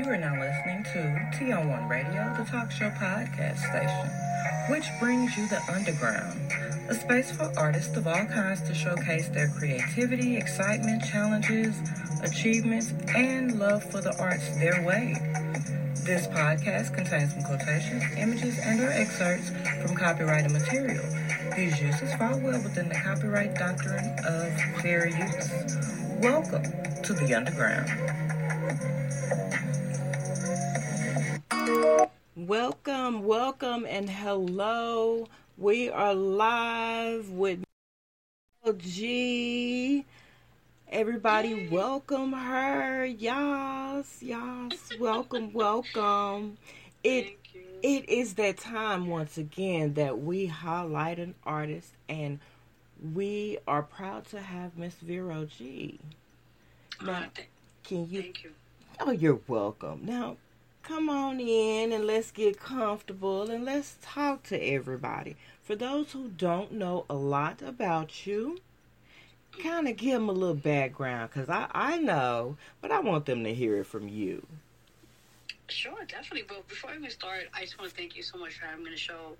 You are now listening to T on One Radio, the talk show podcast station, which brings you the underground, a space for artists of all kinds to showcase their creativity, excitement, challenges, achievements, and love for the arts their way. This podcast contains some quotations, images, and or excerpts from copyrighted material. These uses fall well within the copyright doctrine of fair use. Welcome to the underground. Welcome, welcome, and hello. We are live with G. Everybody, welcome her. Yes, yes. Welcome, welcome. It it is that time once again that we highlight an artist, and we are proud to have Miss Vero G. Ah, now, can you? Thank you. Oh, you're welcome. Now, come on in and let's get comfortable and let's talk to everybody. For those who don't know a lot about you, kind of give them a little background because I, I know, but I want them to hear it from you. Sure, definitely. But before we start, I just want to thank you so much for having me on the show.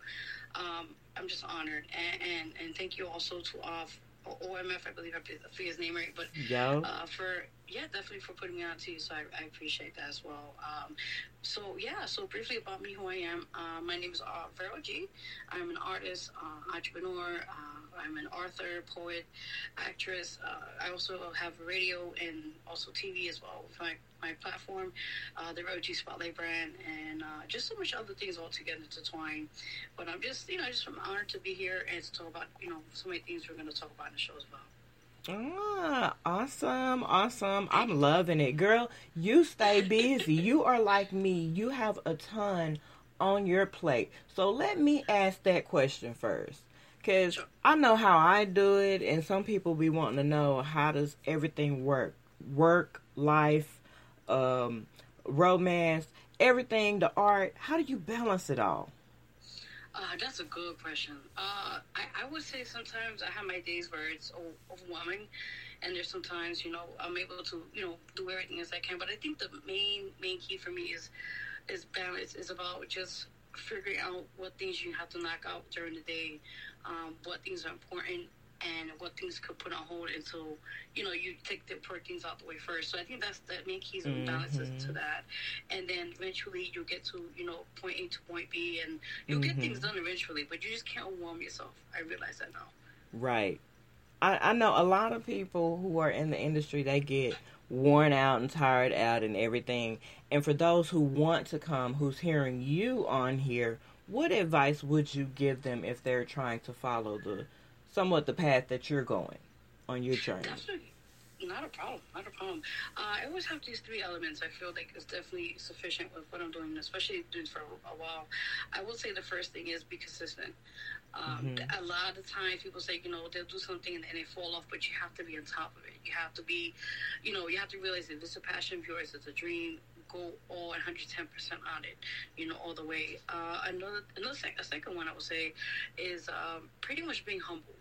Um, I'm just honored, and, and and thank you also to uh, OMF, I believe I forget his name right, but Yo. uh, for yeah, definitely for putting me on to you. So I, I appreciate that as well. Um, so yeah, so briefly about me, who I am. Uh, my name is uh, Vero G. I'm an artist, uh, entrepreneur. I'm an author, poet, actress. Uh, I also have radio and also TV as well with my, my platform, uh, the G Spotlight brand, and uh, just so much other things all together intertwined. But I'm just, you know, just I'm honored to be here and to talk about, you know, so many things we're going to talk about in the show as well. Ah, awesome, awesome. I'm loving it. Girl, you stay busy. you are like me. You have a ton on your plate. So let me ask that question first. Cause I know how I do it, and some people be wanting to know how does everything work, work, life, um, romance, everything, the art. How do you balance it all? Uh, that's a good question. Uh, I, I would say sometimes I have my days where it's overwhelming, and there's sometimes you know I'm able to you know do everything as I can. But I think the main main key for me is is balance. Is about just figuring out what things you have to knock out during the day um, what things are important and what things could put on hold until you know you take the important things out the way first. So I think that's the main keys and balances mm-hmm. to that, and then eventually you'll get to you know point A to point B, and you'll mm-hmm. get things done eventually. But you just can't overwhelm yourself. I realize that now. Right. I, I know a lot of people who are in the industry they get worn out and tired out and everything. And for those who want to come, who's hearing you on here, what advice would you give them if they're trying to follow the somewhat the path that you're going on your journey? Not a problem. Not a problem. Uh, I always have these three elements. I feel like it's definitely sufficient with what I'm doing, especially doing for a while. I will say the first thing is be consistent. Um, mm-hmm. A lot of times people say, you know, they'll do something and, and, they fall off, but you have to be on top of it. You have to be, you know, you have to realize that this is a passion of yours, it's a dream, go all 110% on it, you know, all the way. Uh, another, another sec- a second one I would say is um, pretty much being humble.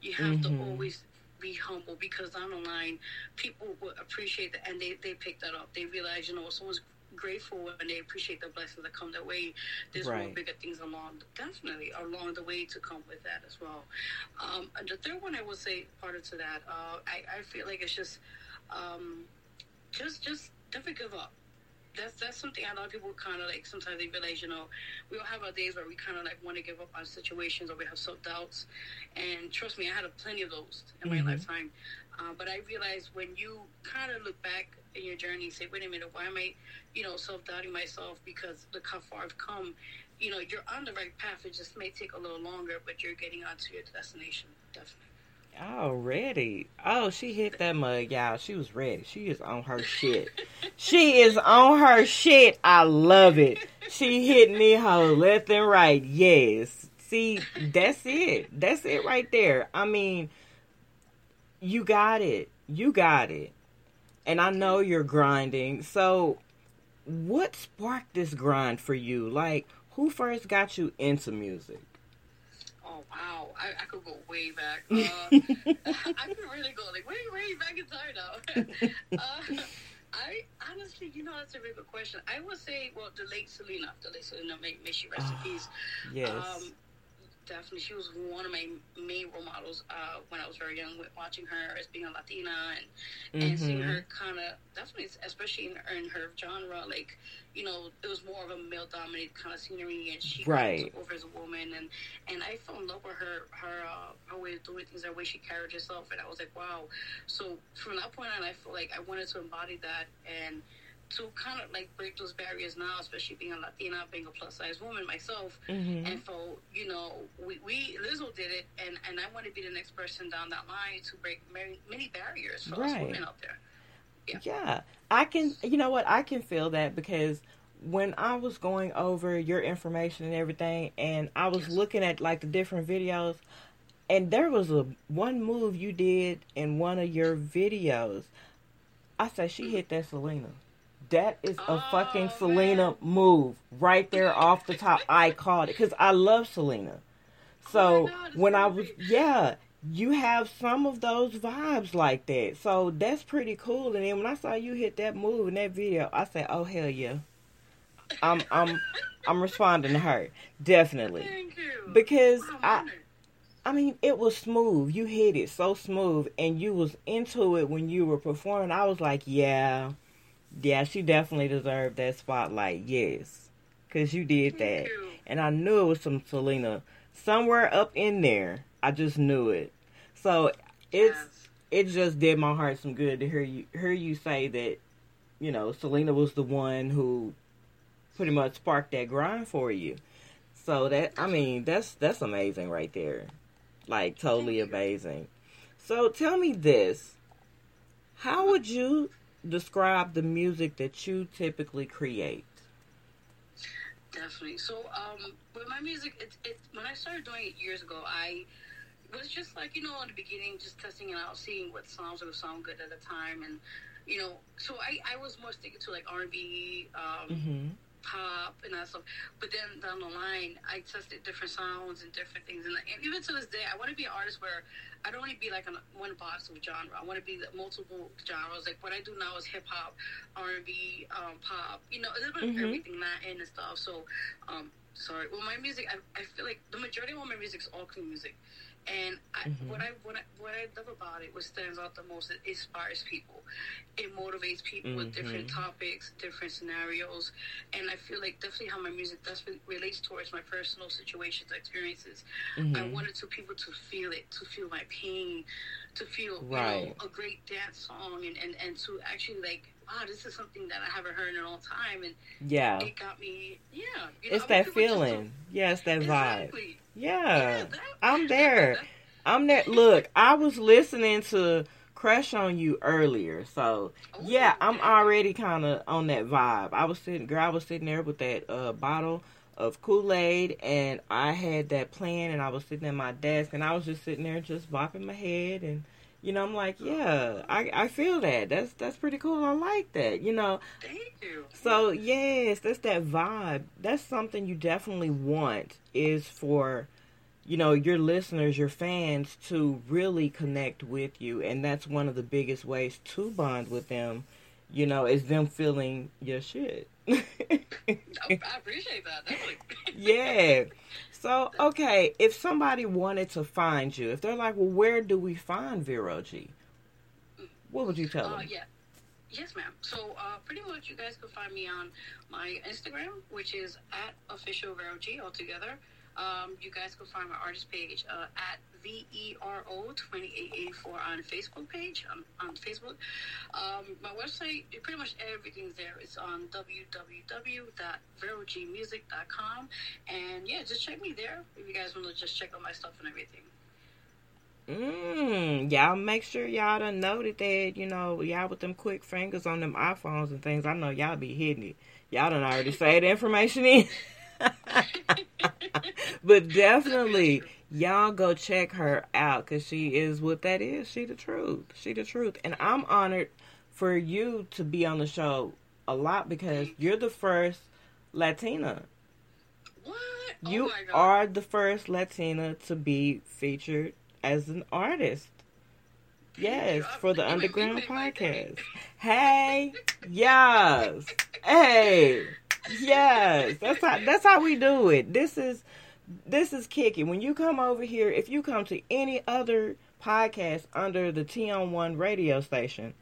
You have mm-hmm. to always be humble because down the line, people will appreciate that and they, they pick that up. They realize, you know, someone's grateful and they appreciate the blessings that come their way. There's right. more bigger things along, definitely along the way to come with that as well. Um, the third one I will say, part of to that, uh, I, I feel like it's just, um, just, just never give up that's that's something a lot of people kind of like sometimes they realize you know we all have our days where we kind of like want to give up on situations or we have self doubts and trust me I had plenty of those in mm-hmm. my lifetime. Uh, but I realized when you kind of look back in your journey and say wait a minute why am I you know self doubting myself because look how far I've come? You know you're on the right path. It just may take a little longer but you're getting onto your destination definitely Already. Oh, she hit that mug, y'all. She was ready. She is on her shit. she is on her shit. I love it. She hit me hoe left and right. Yes. See, that's it. That's it right there. I mean, you got it. You got it. And I know you're grinding. So, what sparked this grind for you? Like, who first got you into music? Oh wow, I, I could go way back. Uh, I could really go like way way back in time now. uh, I honestly, you know, that's a really good question. I would say, well, the late Selena, the late Selena, may, may she rest in peace. Yes. Um, definitely, she was one of my main role models uh, when I was very young. With watching her as being a Latina and and seeing Mhm. her kind of definitely, especially in, in her genre, like you know, it was more of a male dominated kind of scenery, and she Right. over as a woman, and and I fell in love with her her uh, her way of doing things, her way she carried herself, and I was like, wow. So from that point on, I feel like I wanted to embody that and to kind of like break those barriers now, especially being a Latina, being a plus size woman myself. Mhm. And so, you know, we, we Lizzo did it, and, and I want to be the next person down that line to break many, many barriers for us women out there. Yeah, I can. You know what? I can feel that because when I was going over your information and everything, and I was Yes. looking at like the different videos, and there was a one move you did in one of your videos. I said she hit that Selena. That is a Oh, fucking man. Selena move right there off the top. I called it because I love Selena. Oh so Oh God, when I was yeah, you have some of those vibes like that. So that's pretty cool. And then when I saw you hit that move in that video, I said, "Oh hell yeah." I'm I'm I'm responding to her. Definitely. Thank you. Because I. I mean, it was smooth. You hit it so smooth and you was into it when you were performing. I was like, "Yeah. Yeah, she definitely deserved that spotlight." Yes. Cuz you did that. And I knew it was some Selena somewhere up in there. I just knew it. So it's Yes. it just did my heart some good to hear you hear you say that you know Selena was the one who pretty much sparked that grind for you. So that I mean that's that's amazing right there, like totally amazing. So tell me this: How would you describe the music that you typically create? Definitely. So, um, with my music, it, it, when I started doing it years ago, I was just like, you know, in the beginning, just testing it out, seeing what songs would sound good at the time. And, you know, so I, I was more sticking to like R&B, um, Mm-hmm. Pop and that stuff. But then down the line, I tested different sounds and different things. And, and even to this day, I want to be an artist where I don't want to be like on one box of genre. I want to be the multiple genres. Like what I do now is hip hop, R and B, um, pop. You know, a little bit of everything that in and stuff. So, um, sorry. Well, my music, I, I feel like the majority of all my music is all clean music. And I, Mhm. what I what I what I love about it, what stands out the most, it inspires people. It motivates people with different Mhm. topics, different scenarios, and I feel like definitely how my music definitely relates towards my personal situations, experiences. I Mm-hmm. wanted to people to feel it, to feel my pain, to feel you know a great dance song, and, and and to actually like, wow, this is something that I haven't heard in a long time, and Yeah, it got me, yeah. You know, it's I want that people just to- feeling. Yeah, it's that vibe. Exactly. Yeah, that- I'm there. I'm there. Look, I was listening to Crush on You earlier, so yeah, I'm already kind of on that vibe. I was sitting, girl, I was sitting there with that uh, bottle of Kool Aid, and I had that plan, and I was sitting at my desk, and I was just sitting there, just bopping my head, and you know, I'm like, yeah, I I feel that. That's that's pretty cool. I like that. You know, Thank you. so yes, that's that vibe. That's something you definitely want is for you know your listeners, your fans to really connect with you, and that's one of the biggest ways to bond with them. You know, is them feeling your shit. I appreciate that. Definitely. yeah. So okay, if somebody wanted to find you, if they're like, well, where do we find Vero G? What would you tell them? Uh, yeah. Yes, ma'am. So, uh, pretty much, you guys can find me on my Instagram, which is at official Vero G altogether. Um, you guys can find my artist page uh, at VERO twenty eight eighty four on Facebook page on, on Facebook. Um, my website, pretty much everything's there. It's on www.verogmusic.com, and yeah, just check me there if you guys want to just check out my stuff and everything. Mm, y'all make sure y'all done noted that, you know, y'all with them quick fingers on them iPhones and things. I know y'all be hitting it. Y'all done already say the information in. but definitely, y'all go check her out because she is what that is. She the truth. She the truth. And I'm honored for you to be on the show a lot because you're the first Latina. What? You oh my are the first Latina to be featured as an artist. Yes, for the Underground Podcast. Hey, yes, hey, yes. That's how that's how we do it. This is this is kicking. When you come over here, if you come to any other podcast under the T on One radio station,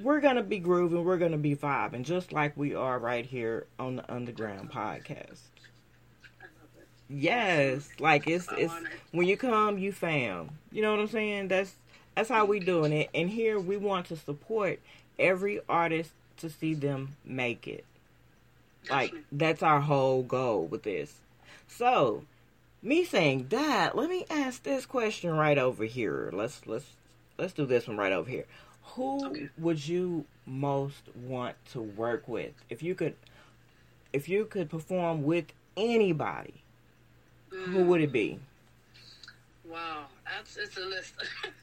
we're gonna be grooving. We're gonna be vibing, just like we are right here on the Underground Podcast. Yes, like it's it's when you come, you fam. You know what I'm saying? That's that's how we doing it. And here we want to support every artist to see them make it. Like that's our whole goal with this. So, me saying that, let me ask this question right over here. Let's let's let's do this one right over here. Who okay. would you most want to work with if you could if you could perform with anybody? Who would it be? Mm. Wow, that's it's a list.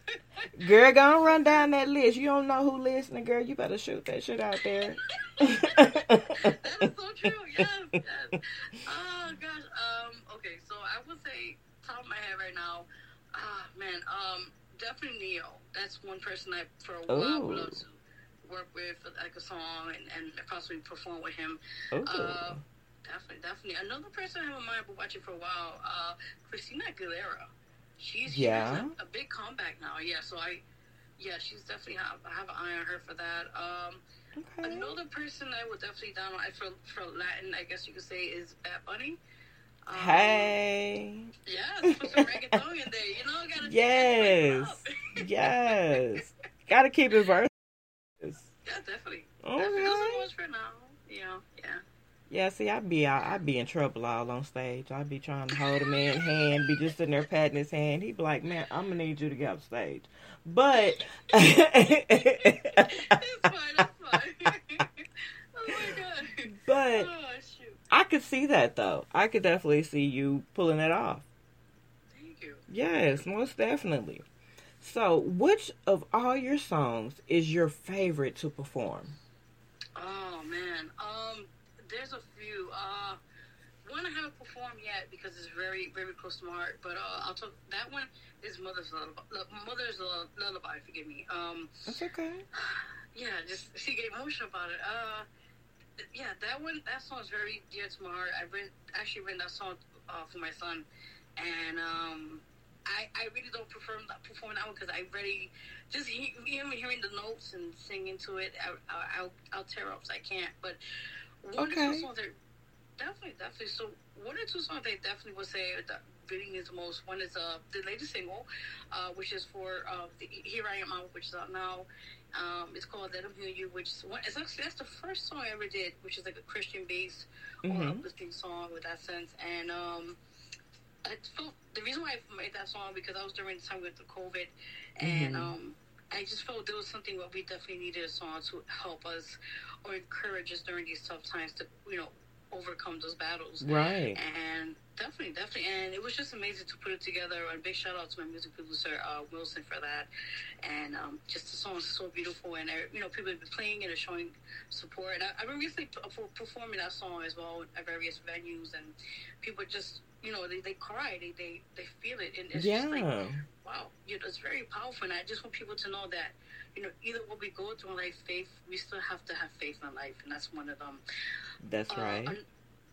girl, gonna run down that list. You don't know who listening, girl. You better shoot that shit out there. that is so true. Yes, yes. Oh gosh. Um. Okay. So I would say top of my head right now. Ah man. Um. Definitely Ne-Yo. That's one person I for a while Ooh. would love to work with, like a song, and, and possibly perform with him. Ooh. Uh, definitely, definitely. Another person I have in mind, but watching for a while, uh, Christina Aguilera. She's yeah a, a, big comeback now. Yeah, so I, yeah, she's definitely have, I have an eye on her for that. Um, okay. Another person I would definitely down on for for Latin, I guess you could say, is Bad Bunny. Um, hey. Yes, put some reggaeton in there. You know, gotta yes, yes, gotta keep it versatile. Yeah, definitely. Okay. Those are for now. Yeah, yeah. Yeah, see, I'd be out, I'd be in trouble all on stage. I'd be trying to hold a man's hand, be just sitting there patting his hand. He'd be like, "Man, I'm gonna need you to get off stage." But that's fine. That's fine. oh my god. But oh, I could see that though. I could definitely see you pulling it off. Thank you. Yes, most definitely. So, which of all your songs is your favorite to perform? Oh man, um there's a few. Uh, one I haven't performed yet because it's very, very close to my heart. But uh, I'll talk. That one is Mother's Lullaby. Mother's Lullaby. Forgive me. Um, That's okay. Yeah, just she get emotional about it. Uh, yeah, that one. That song is very dear to my heart. I read actually written that song uh, for my son, and um, I, I really don't prefer performing that one because I really just he, even hearing the notes and singing to it, I, I, will I'll tear up. So I can't. But one okay. or two songs that definitely, definitely. So one or two songs they definitely would say that really is the most. One is uh the latest single, uh, which is for uh the Here I Am Out, which is out now. Um, it's called Let Them Hear You, which is one, it's actually that's the first song I ever did, which is like a Christian based mm-hmm. or uplifting song with that sense. And um, I felt the reason why I made that song because I was during the time with the COVID, and mm-hmm. um, I just felt there was something what we definitely needed a song to help us or encourage us during these tough times to, you know, overcome those battles. Right. And definitely, definitely. And it was just amazing to put it together. And big shout out to my music producer, uh, Wilson, for that. And um, just the song is so beautiful. And, uh, you know, people have been playing it and showing support. And I, I've been recently performing that song as well at various venues. And people just, you know, they, they cry, they, they, they feel it. And it's yeah. just like, wow, you know, it's very powerful. And I just want people to know that, you know, either what we go through in life, faith, we still have to have faith in life. And that's one of them. That's uh, right. Un-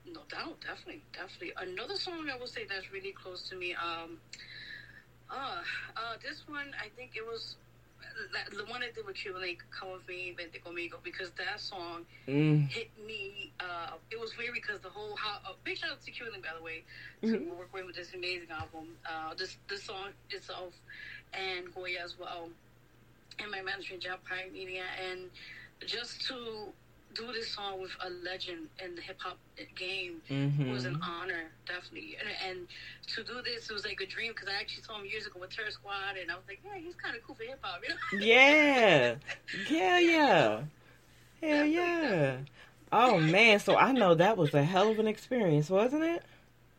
no doubt, definitely, definitely. Another song I would say that's really close to me. Um, uh, uh, this one, I think it was the one I did with Link, Come With Me, Vente Conmigo, because that song mm. hit me. Uh, it was weird because the whole, how, uh, big shout out to Link, by the way, mm-hmm. to work with this amazing album. Uh, this, this song itself, and Goya as well, and my management job, Prime Media, and just to do this song with a legend in the hip hop game mm-hmm. was an honor, definitely. And, and, to do this, it was like a dream because I actually saw him years ago with Terror Squad, and I was like, yeah, he's kind of cool for hip hop. You know? Yeah, yeah, yeah, hell yeah. Oh man, so I know that was a hell of an experience, wasn't it?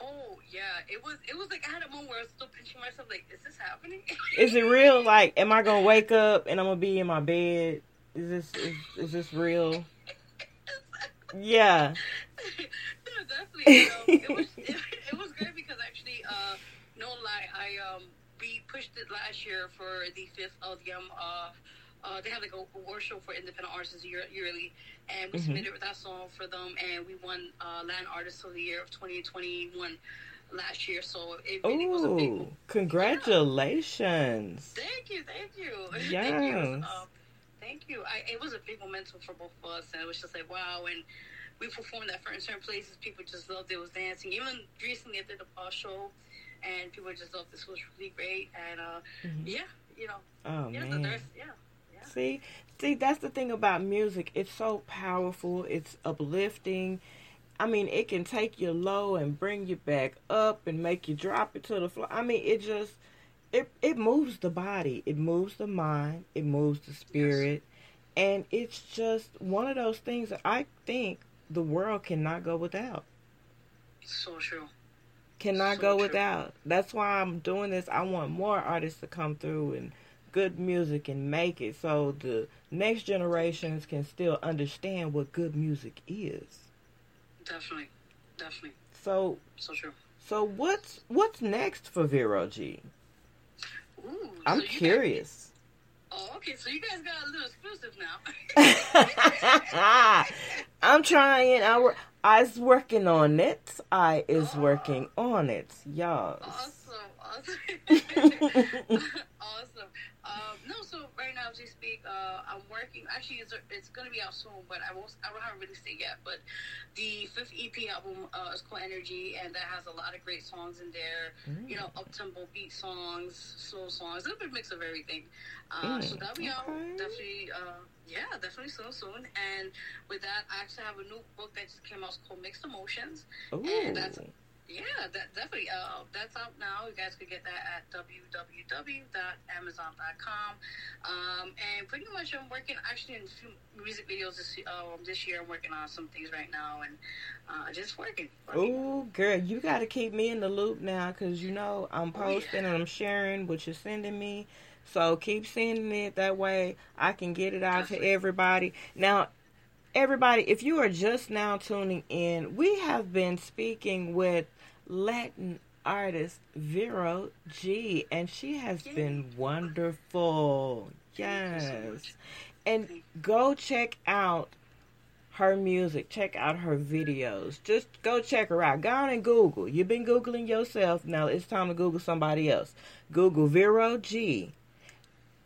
Oh yeah, it was. It was like I had a moment where I was still pinching myself, like, is this happening? is it real? Like, am I gonna wake up and I'm gonna be in my bed? Is this is, is this real? Yeah. no, definitely. You know, it was it, it, was great because actually, uh, no lie, I um we pushed it last year for the fifth LDM. Uh, uh, they have like a award show for independent artists year, yearly, and we Mhm. submitted that song for them, and we won uh, Latin Artist of the Year of 2021 last year. So it really was a big. Ooh, congratulations. Thank you, thank you, Yes. thank you. Um, you. I, it was a big momentum for both of us, and it was just like wow. And we performed that for in certain places. People just loved it. It was dancing. Even recently, I did a uh, show, and people just loved this. was really great. And uh, Mhm. yeah, you know, Oh yeah, the man. nurse, yeah, yeah. See, see, that's the thing about music. It's so powerful. It's uplifting. I mean, it can take you low and bring you back up and make you drop it to the floor. I mean, it just it it moves the body. It moves the mind. It moves the spirit. And it's just one of those things that I think the world cannot go without. So true. Cannot So go true. without. That's why I'm doing this. I want more artists to come through and good music and make it so the next generations can still understand what good music is. Definitely, definitely. So So true. so what's what's next for Vero G? Ooh, I'm so curious. Oh, okay. So you guys got a little exclusive now. I'm trying. I I's working on it. I is Oh. working on it. Y'all. awesome, awesome, awesome. Um, no, so right now as we speak, uh, I'm working. Actually, it's, it's going to be out soon, but I won't. I don't have a release date yet. But the fifth EP album uh, is called Energy, and that has a lot of great songs in there. You know, up tempo beat songs, slow songs, a little bit mix of everything. Uh, Mm, so that'll be out definitely. Uh, yeah, definitely soon, soon. And with that, I actually have a new book that just came out. It's called Mixed Emotions. Ooh. And that's- Yeah, that definitely. Uh, that's out now. You guys could get that at www.amazon.com. Um, and pretty much, I'm working actually in a few music videos this um, this year. I'm working on some things right now, and uh, just working. working. Ooh, girl, you got to keep me in the loop now because you know I'm Oh, yeah. posting and I'm sharing what you're sending me. So keep sending it. That way I can get it out to everybody. Now, everybody, if you are just now tuning in, we have been speaking with Latin artist Vero G, and she has Yay. been wonderful. So Yes. much. And go check out her music. Check out her videos. Just go check her out. Go on and Google. You've been Googling yourself. Now it's time to Google somebody else. Google Vero G.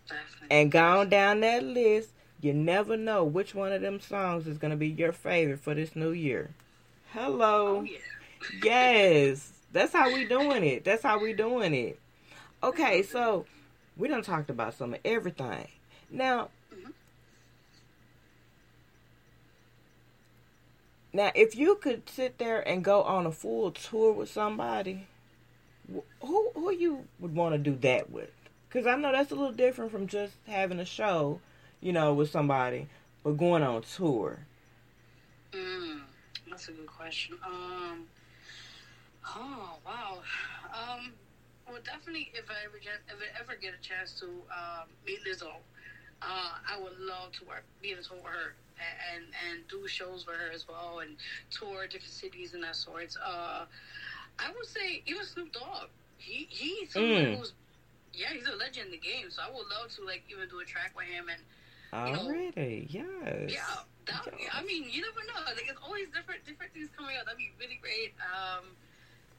Definitely. And go on down that list. You never know which one of them songs is going to be your favorite for this new year. Hello. Oh yeah. Yes. That's how we doing it. That's how we doing it. Okay, so we done talked about some of everything. Now, Mhm. now if you could sit there and go on a full tour with somebody, who who you would want to do that with? Because I know that's a little different from just having a show, you know, with somebody, but going on tour. Mm, that's a good question. Um. Oh wow. Um. Well, definitely, if I ever get if I ever get a chance to um, meet Lizzo, uh, I would love to work, be in a tour with her, and, and do shows with her as well, and tour different cities and that sorts. Uh, I would say even Snoop Dogg. He he's someone Mm. who's yeah, he's a legend in the game. So I would love to like even do a track with him and know, Already, yes. yeah, that, I mean, you never know. Like, it's always different, different things coming out. That'd be really great. Um,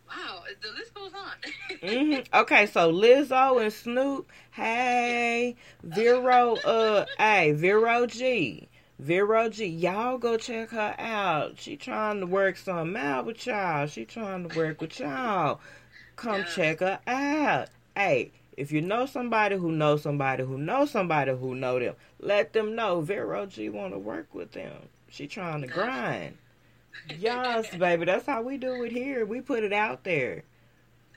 wow, the list goes on. hmm Okay, so Lizzo and Snoop. Hey, Vero. Uh, hey, Vero G. Vero G. Y'all go check her out. She trying to work something out with y'all. She trying to work with y'all. Come Yes. check her out. Hey, if you know somebody who knows somebody who knows somebody who know them, let them know Vero G want to work with them. She trying to grind. Yes, baby. That's how we do it here. We put it out there.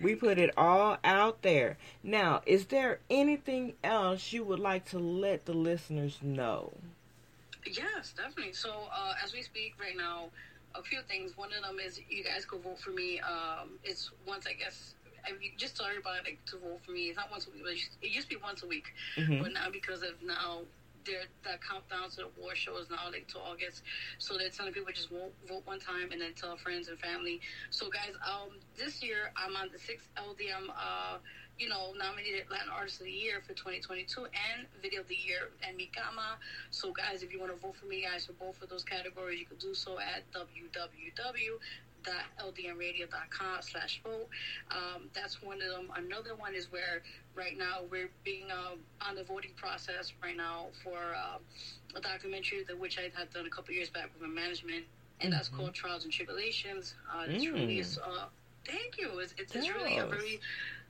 We put it all out there. Now, is there anything else you would like to let the listeners know? Yes, definitely. So uh, as we speak right now, a few things. One of them is you guys go vote for me. Um, it's once I guess. I mean, just tell everybody like, to vote for me. It's not once a week. But it used- to be once a week, hmm but now because of now. Their the countdown to the award show is now like to August, so they're telling people just vote, vote one time and then tell friends and family. So guys, um, this year I'm on the sixth LDM uh, you know, nominated Latin Artist of the Year for 2022 and Video of the Year and Mikama. So, guys, if you want to vote for me, guys, for both of those categories, you can do so at www.ldnradio.com slash vote. Um, that's one of them. Another one is where right now we're being um, on the voting process right now for uh, a documentary that which I had done a couple years back with my management, and that's Mhm. called Trials and Tribulations. Uh, it's Mm. really is, uh, thank you. It's, it's, it's really a very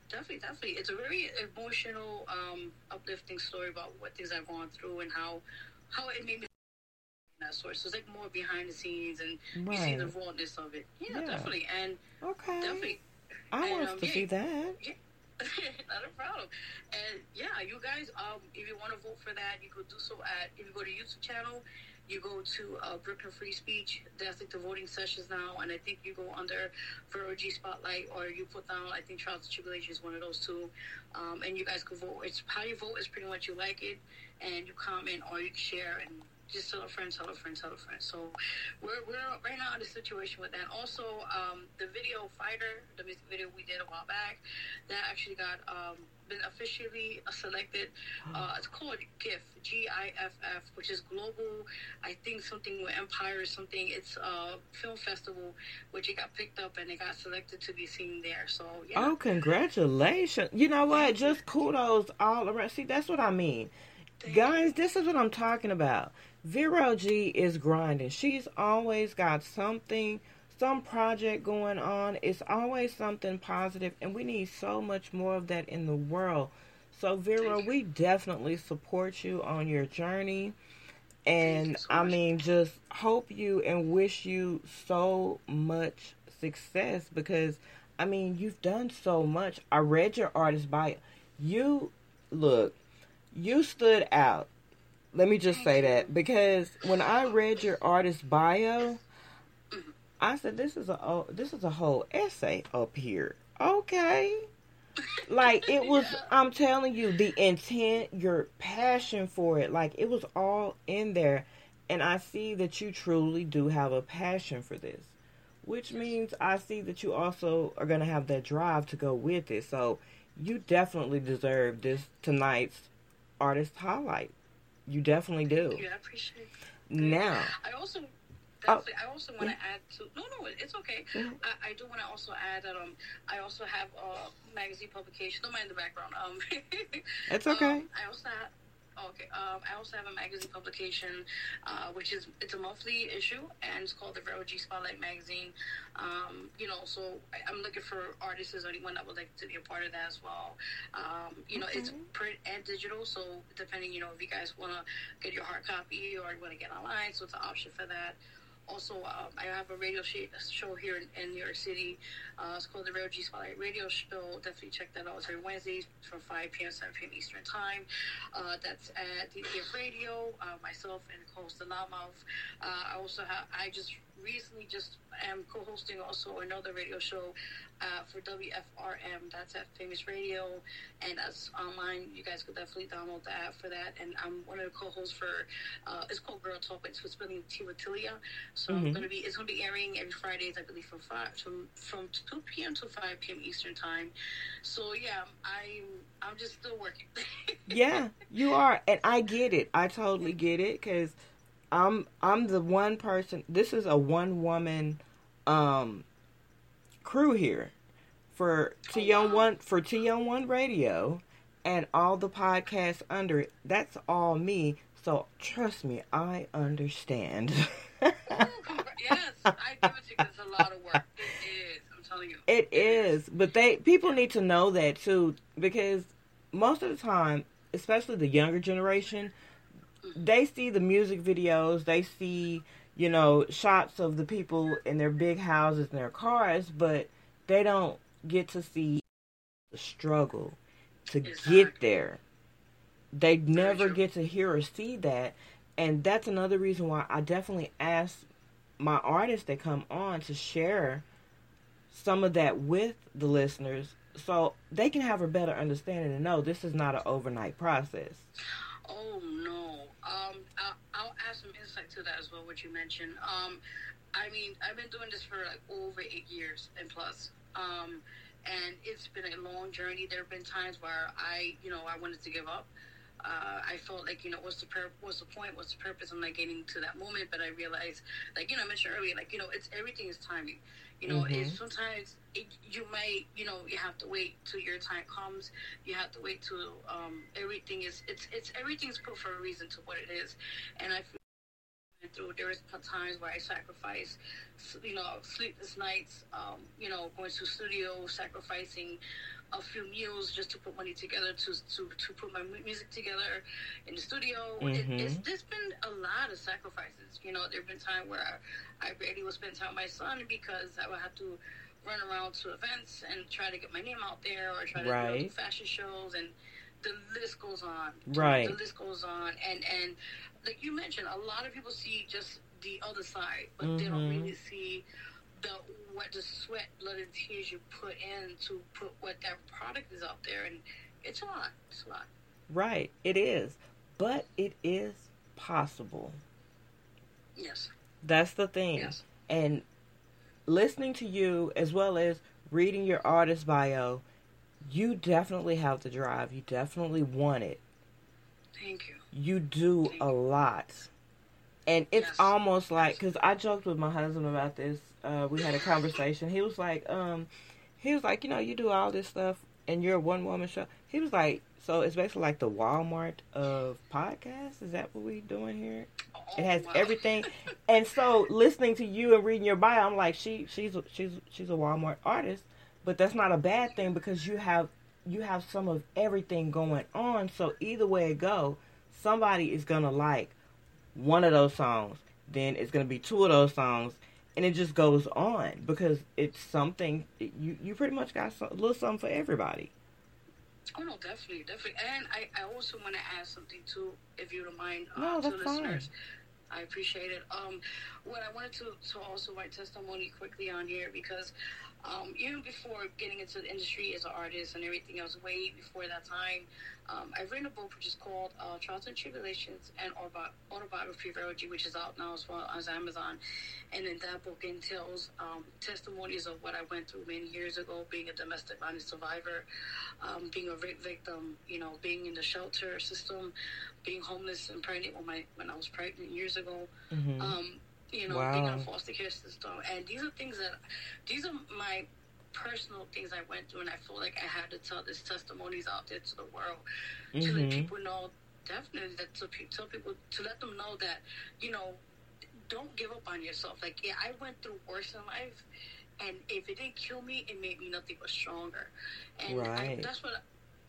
definitely, definitely. It's a very emotional, um, uplifting story about what things I've gone through and how how it made me that sort. So it's like more behind the scenes, and you see the rawness of it. Yeah, Yeah. definitely, and Okay. definitely. I want um, to yeah, see that. Yeah. Not a problem. And yeah, you guys, um, if you want to vote for that, you could do so at if you go to YouTube channel, you go to uh, Brooklyn Free Speech. That's like the voting sessions now, and I think you go under Vero G Spotlight, or you put down I think Trials and Tribulation is one of those two, um, and you guys can vote. It's how you vote is pretty much you like it, and you comment or you share and. Just tell a friend, tell a friend, tell a friend. So we're, we're right now in a situation with that. Also, um, the video fighter, the music video we did a while back, that actually got um, been officially selected. Uh, it's called GIF, G I F F, which is global. I think something with Empire or something. It's a film festival, which it got picked up and it got selected to be seen there. So yeah, Oh, congratulations. You know what? Just kudos all around. See, that's what I mean. Thank Guys, this is what I'm talking about. Vero G is grinding. She's always got something, some project going on. It's always something positive, and we need so much more of that in the world. So, Vero, we definitely support you on your journey. And so I mean, just hope you and wish you so much success because, I mean, you've done so much. I read your artist bio. You, look, you stood out. Let me just say that because when I read your artist bio, I said this is a oh, this is a whole essay up here. Okay. Like it was Yeah. I'm telling you the intent, your passion for it, like it was all in there and I see that you truly do have a passion for this. Which means I see that you also are going to have that drive to go with it. So you definitely deserve this tonight's artist highlight. You definitely do. yeah, I appreciate. it. Now, I also. Oh. I also want to add to no, no, it's okay. I, I do want to also add that um, I also have a magazine publication. Don't mind the background. Um, it's okay. Um, I also have. Okay. Um, I also have a magazine publication, uh, which is it's a monthly issue, and it's called the Vero G Spotlight Magazine. Um, you know, so I, I'm looking for artists or anyone that would like to be a part of that as well. Um, you know, it's print and digital, so depending, you know, if you guys want to get your hard copy or you want to get online, so it's an option for that. Also, um, I have a radio show here in, in New York City. Uh, it's called the Vero G Spotlight Radio Show. Definitely check that out. It's every Wednesdays from 5 p.m. 7 p.m. Eastern Time. Uh, that's at DTF Radio. Uh, myself and co-host the. Uh, I also have. I just recently just am co-hosting also another radio show uh, for WFRM. That's at Famous Radio, and that's online. You guys could definitely download the app for that. And I'm one of the co-hosts for. Uh, it's called Girl Talk. It's with spelling T Tilia. So Mhm. I'm gonna be. It's gonna be airing every Fridays, I believe, from five from from 2 p.m. to 5 p.m. Eastern time. So yeah, I'm I'm just still working. yeah, you are, and I get it. I totally get it because I'm I'm the one person. This is a one woman um crew here for T Oh, on wow. one for T on one radio and all the podcasts under it. That's all me. So trust me, I understand. yes, I give it to you. It's a lot of work. It is. I'm telling you. It is, but they people need to know that too because most of the time, especially the younger generation, they see the music videos, they see, you know, shots of the people in their big houses and their cars, but they don't get to see the struggle to get there. They never get to hear or see that, and that's another reason why I definitely ask my artists that come on to share some of that with the listeners so they can have a better understanding and know this is not an overnight process. Oh. Um, I'll, I'll add some insight to that as well. What you mentioned. Um, I mean, I've been doing this for like over eight years and plus. Um, and it's been a long journey. There have been times where I, you know, I wanted to give up. Uh, I felt like, you know, what's the pur- what's the point? What's the purpose? I'm not getting to that moment, but I realized, like, you know, I mentioned earlier, like, you know, it's everything is timing. You know, Mhm. it's sometimes you might, you know, you have to wait till your time comes. You have to wait till um, everything is. It's it's everything's put for a reason to what it is, and I through there was times where I sacrifice you know, sleepless nights, um, you know, going to studio, sacrificing a few meals just to put money together to to, to put my music together in the studio. Mhm. It, it's there's been a lot of sacrifices. You know, there've been times where I, I barely would spend time with my son because I would have to run around to events and try to get my name out there or try to know, do fashion shows and the list goes on. Right. The list goes on. And and like you mentioned, a lot of people see just the other side, but they don't Mhm. really see the what the sweat, blood, and tears you put in to put what that product is out there, and it's a lot. It's a lot. Right, it is. But it is possible. Yes. That's the thing. Yes. And listening to you as well as reading your artist bio, you definitely have the drive. You definitely want it. Thank you. You do a lot. And it's Yes. almost like, because I joked with my husband about this. Uh, we had a conversation. He was like, um, he was like, you know, you do all this stuff and you're a one woman show. He was like, so it's basically like the Walmart of podcasts. Is that what we doing here? It has Oh, everything. And so listening to you and reading your bio, I'm like, she she's a, she's she's a Walmart artist, but that's not a bad thing because you have you have some of everything going on. So either way it go, somebody is gonna like one of those songs. Then it's gonna be two of those songs, and it just goes on because it's something you you pretty much got some, a little something for everybody. Oh no, definitely, definitely. And I, I also want to add something too, if you don't mind, uh, No, to that's fine. listeners. I appreciate it. Um, what I wanted to, to also write testimony quickly on here because um, even before getting into the industry as an artist and everything else, way before that time, um, I've written a book which is called uh, Trials and Tribulations and Autobiography of Errol which is out now as well as Amazon. And in that book entails um, testimonies of what I went through many years ago, being a domestic violence survivor, um, being a rape victim, you know, being in the shelter system, being homeless and pregnant when my when I was pregnant years ago, hmm um, you know, being in Wow. a foster care system, and these are things that these are my personal things I went through, and I feel like I had to tell these testimonies out there to the world to let hmm people know definitely that to pe- tell people to let them know that you know don't give up on yourself. Like yeah i went through worse in life and if it didn't kill me it made me nothing but stronger. And I, that's what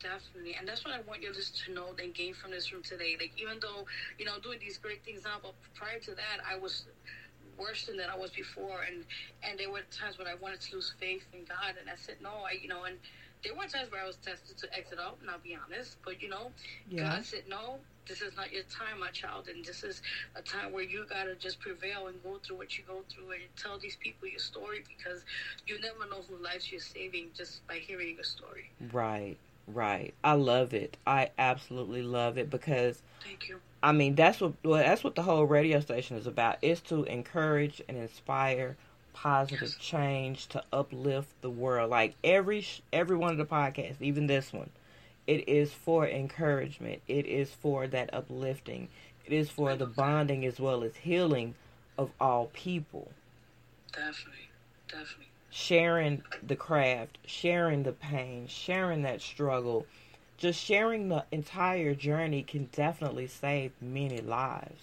definitely and that's what i want you just to know and gain from this room today like even though you know doing these great things now but prior to that i was worse than that i was before and and there were times when i wanted to lose faith in god and i said no i you know and there were times where I was tested to exit out, and I'll be honest. But you know, Yeah. God said, "No, this is not your time, my child, and this is a time where you gotta just prevail and go through what you go through and tell these people your story because you never know who lives you're saving just by hearing your story." Right, right. I love it. I absolutely love it because Thank you. I mean that's what well, that's what the whole radio station is about. Is to encourage and inspire positive Yes. change to uplift the world. Like every sh- every one of the podcasts, even this one, it is for encouragement. It is for that uplifting. It is for the bonding as well as healing of all people. Definitely, definitely. Sharing the craft, sharing the pain, sharing that struggle, just sharing the entire journey can definitely save many lives.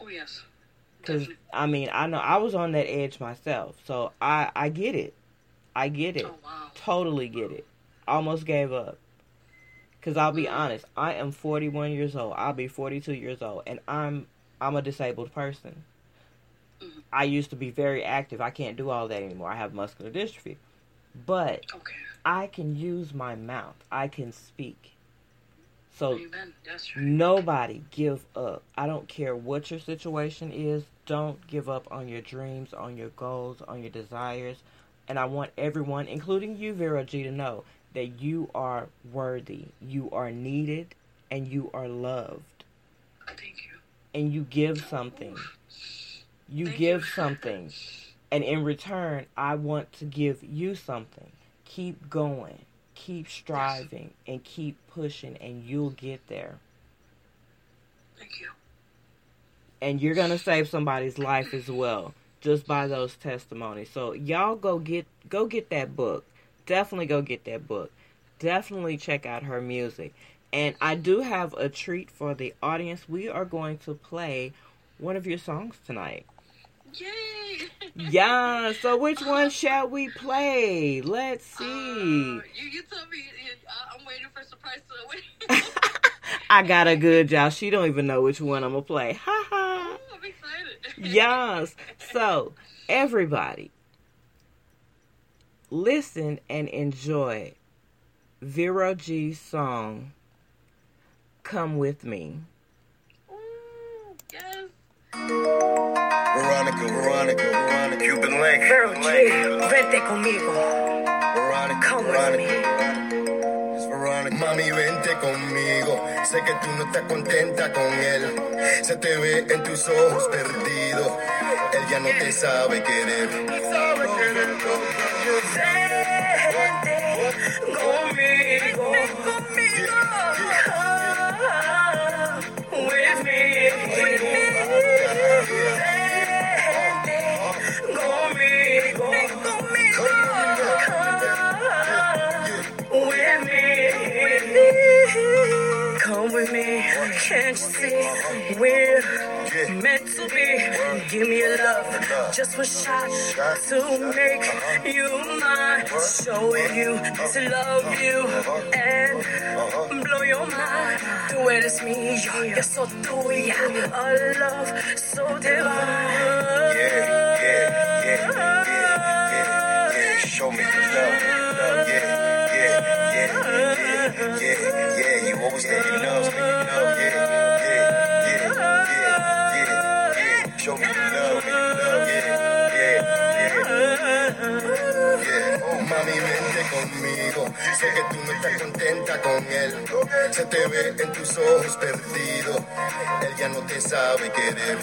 Oh yes, Because. I mean, I know I was on that edge myself, so I I get it. I get it. Oh wow. Totally get it. Almost gave up. Cause I'll be mm-hmm. honest, I am 41 years old. I'll be 42 years old, and I'm I'm a disabled person. Mhm. I used to be very active. I can't do all that anymore. I have muscular dystrophy, but Okay. I can use my mouth. I can speak. So right. Nobody give up. I don't care what your situation is. Don't give up on your dreams, on your goals, on your desires. And I want everyone, including you, Vero G, to know that you are worthy, you are needed, and you are loved. Thank you. And you give something. You Thank give you. something. And in return, I want to give you something. keep going, keep striving, and keep pushing, and you'll get there. Thank you. And you're gonna save somebody's life as well just by those testimonies. So y'all go get go get that book. Definitely go get that book. Definitely check out her music. And I do have a treat for the audience. We are going to play one of your songs tonight. Yay! Yeah, so which one shall we play? Let's see. Uh, you, you told me uh, I'm waiting for surprise to wait. I got a good job. She don't even know which one I'm gonna play. Ha ha. Ooh, I'm excited. Yes. So everybody, listen and enjoy Vero G's song "Come with Me." Veronica, Veronica, Veronica, Cuban link. Cuban G, conmigo. Veronica, Come with Veronica. Es Veronica. Mami, vente conmigo. Sé que tú no estás contenta con él. Se te ve en tus ojos perdido. Él ya no te sabe querer. Can't you see we're meant to be? Give me a love, just one shot to make you mine. Showing you to love you and blow your mind. Tú eres mío, yo soy tuya. A love so divine. Yeah, yeah, yeah, yeah, yeah. Show me the love, love, yeah, yeah, yeah, yeah, yeah, yeah. You always think you know, think Sé que tú no estás contenta con él. Se te ve en tus ojos perdido. Él ya no te sabe querer.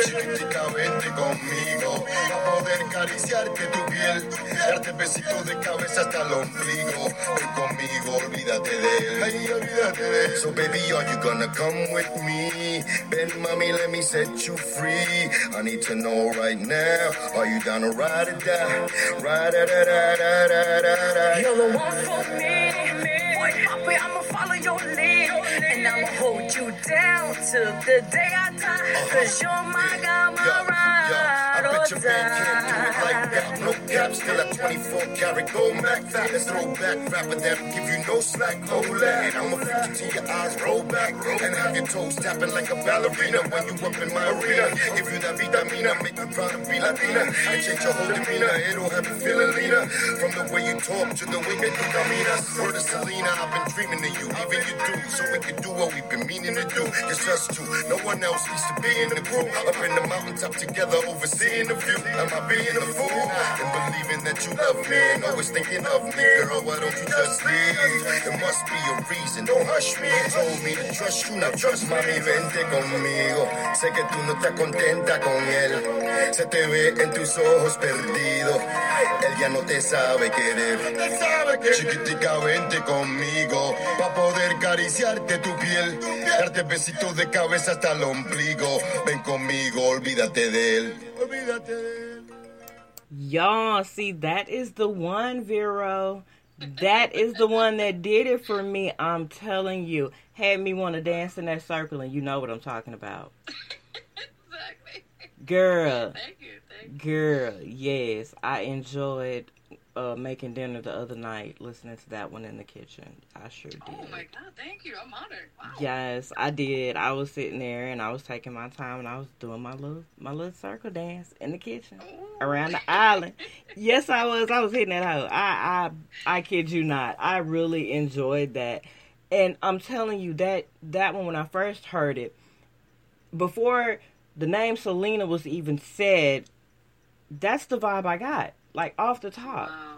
Chiquitica, vente conmigo. A poder acariciarte tu piel. Darte besitos de cabeza hasta el ombligo. Ven conmigo, olvídate de él. Ay, olvídate de él. So baby, are you gonna come with me? Ven, mami, let me set you free. I need to know right now. Are you down to ride or die? Ride da da da da da da da. You're the one for me. Till the day I die. Uh-huh. Cause you're my guy, my. Ride or your band can't do it like that. No cap, still at 24 karat gold Mac fat. Let's throw back rapper that'll give you no slack. Hold. And I'ma flick you till your eyes roll back. And have your toes tapping like a ballerina when you up in my arena. Give you that vitamina, make you proud to be Latina. And change your whole demeanor, it'll have you feeling leaner. From the way you talk to the way that you camina. Word of Selena, I've been dreaming of you, even you do. So we can do what we've been meaning to do. It's us two, no one else needs to be in the group. Up in the mountaintop together, overseeing view. Am I being a fool? And believing that you love me and always thinking of me, girl. Why don't you just leave? There must be a reason. Don't hush me. You told me to trust you, now trust mami, vente conmigo. Sé que tú no estás contenta con él. Se te ve en tus ojos perdido. Él ya no te sabe querer. Chiquitica, vente conmigo. Pa' poder acariciarte tu piel. Darte besitos de cabeza hasta el ombligo. Ven conmigo, olvídate de él. Olvídate. Y'all, see, that is the one, Vero. That is the one that did it for me. I'm telling you. Had me want to dance in that circle, and you know what I'm talking about. Exactly. Girl, Thank you. Thank you. girl, yes. I enjoyed uh, making dinner the other night, listening to that one in the kitchen. I sure did. Oh my God. Thank you. I'm honored. Wow. Yes, I did. I was sitting there and I was taking my time and I was doing my little my little circle dance in the kitchen Ooh. around the island. Yes, I was. I was hitting that hoe. I I I kid you not. I really enjoyed that. And I'm telling you that that one when I first heard it, before the name Selena was even said, that's the vibe I got. Like off the top. Wow.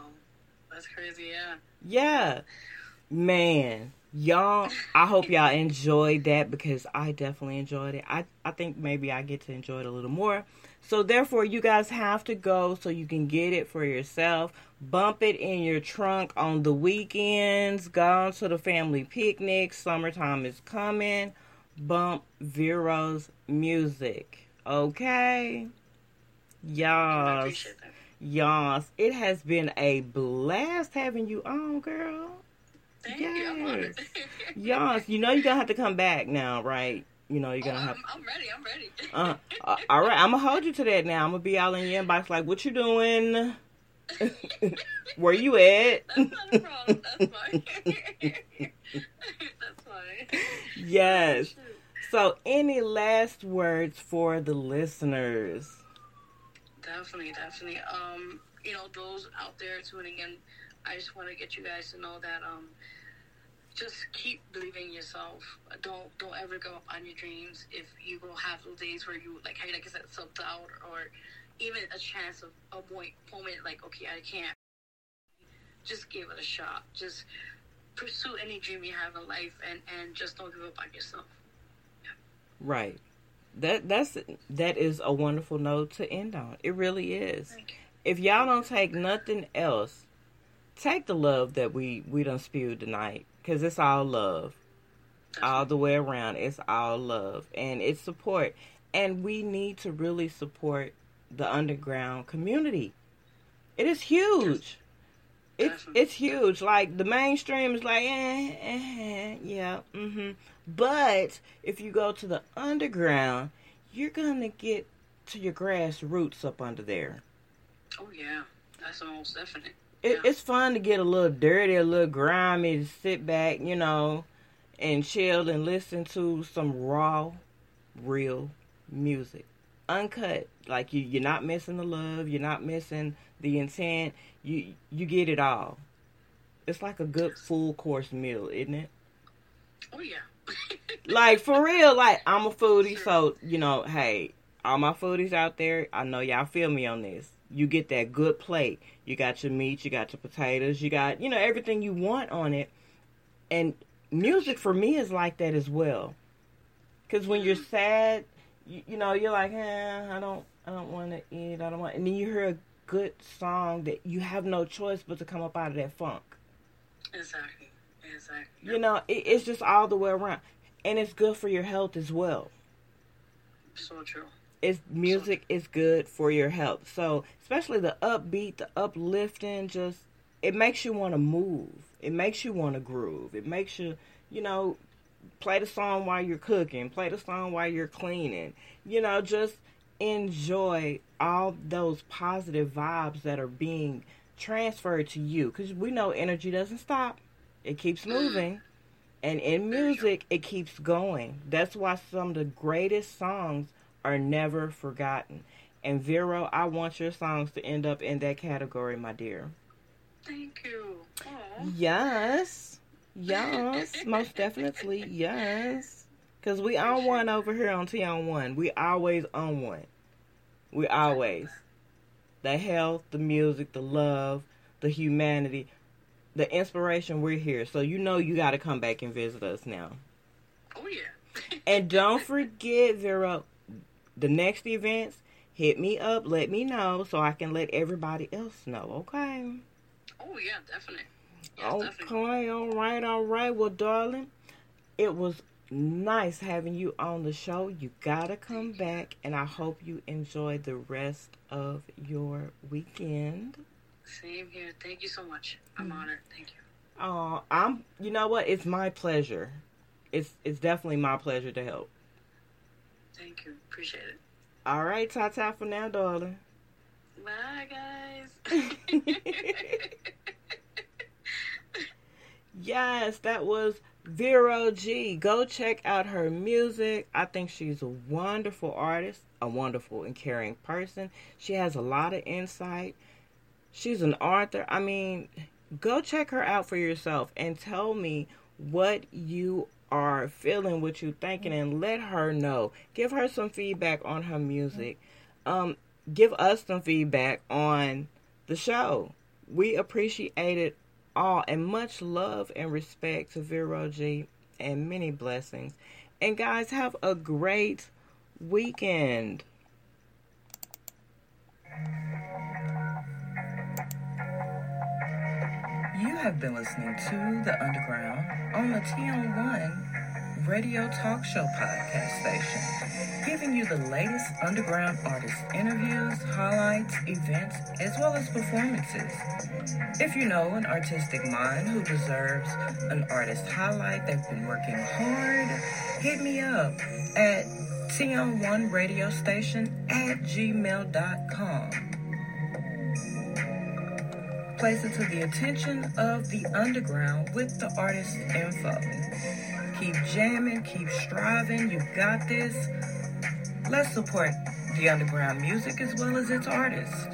That's crazy. Yeah. Yeah. Man, y'all i hope y'all enjoyed that because i definitely enjoyed it i i think maybe i get to enjoy it a little more so therefore you guys have to go so you can get it for yourself bump it in your trunk on the weekends go to the family picnic summertime is coming bump vero's music okay Y'all. I Yes. appreciate It has been a blast having you on, girl. Thank you. I'm honored. Yes. You know you're gonna have to come back now, right? You know you're Oh, gonna have I'm, I'm ready. I'm ready. uh, uh all right, I'm gonna hold you to that now. I'm gonna be all in your inbox like what you doing? Where you at? That's not a problem. That's fine. That's fine. yes. So any last words for the listeners? Definitely, definitely. Um, you know, those out there tuning in, I just want to get you guys to know that um, just keep believing in yourself. Don't don't ever give up on your dreams. If you will have those days where you like, hey, like I said, self doubt or even a chance of a moment like, okay, I can't. Just give it a shot. Just pursue any dream you have in life, and and just don't give up on yourself. Right. That that's that is a wonderful note to end on. It really is. If y'all don't take nothing else, take the love that we we done spewed tonight, cause it's all love, all the way around. It's all love, and it's support, and we need to really support the underground community. It is huge. It's it's huge. Like the mainstream is like, eh, eh, yeah, mm-hmm. But if you go to the underground, you're gonna get to your grassroots up under there. Oh yeah, that's almost most definite. It, Yeah. It's fun to get a little dirty, a little grimy, to sit back, you know, and chill and listen to some raw, real music, uncut. Like you, you're not missing the love, you're not missing the intent. You you get it all. It's like a good full course meal, isn't it? Oh yeah. Like for real, like I'm a foodie, so you know, hey, all my foodies out there, I know y'all feel me on this. You get that good plate. You got your meat, you got your potatoes, you got you know everything you want on it. And music for me is like that as well. Cause when you're sad, you, you know you're like, eh, I don't, I don't want to eat, I don't want. And then you hear a good song that you have no choice but to come up out of that funk. Exactly. Exactly. You know, it, it's just all the way around, and it's good for your health as well. So true. it's music is good for your health. So especially the upbeat, the uplifting, just it makes you want to move. It makes you want to groove. It makes you, you know, play the song while you're cooking, play the song while you're cleaning. You know, just enjoy all those positive vibes that are being transferred to you because we know energy doesn't stop. It keeps moving. And in music, it keeps going. That's why some of the greatest songs are never forgotten. And Vero, I want your songs to end up in that category, my dear. Thank you. Aw. Yes. Yes. most definitely. Yes. Because we on one over here on TN1. We always on one. We always. The health, the music, the love, the humanity, the inspiration, we're here. So you know you got to come back and visit us now. Oh yeah. And don't forget, Vero the next events, hit me up, let me know so I can let everybody else know, okay? Oh yeah, definitely. Yes, definitely. Okay, all right, all right. Well, darling, it was nice having you on the show. You gotta come back, and I hope you enjoy the rest of your weekend. Same here. Thank you so much. I'm Mm. honored. Thank you. Oh, I'm. You know what? It's my pleasure. It's it's definitely my pleasure to help. Thank you. Appreciate it. All right, ta ta for now, darling. Bye guys. Yes, that was Vero G. Go check out her music. I think she's a wonderful artist, a wonderful and caring person. She has a lot of insight. She's an author. I mean, go check her out for yourself and tell me what you are feeling, what you're thinking, and let her know. Give her some feedback on her music. Um, give us some feedback on the show. We appreciate it all, and much love and respect to Vero G, and many blessings. And guys, have a great weekend. You have been listening to The Underground on the TN1 Radio Talk Show podcast station, giving you the latest underground artist interviews, highlights, events, as well as performances. If you know an artistic mind who deserves an artist highlight, they've been working hard, hit me up at TN1 Radio Station at gmail.com place it to the attention of the underground with the artist info. Keep jamming, keep striving, you got this. Let's support the underground music as well as its artists.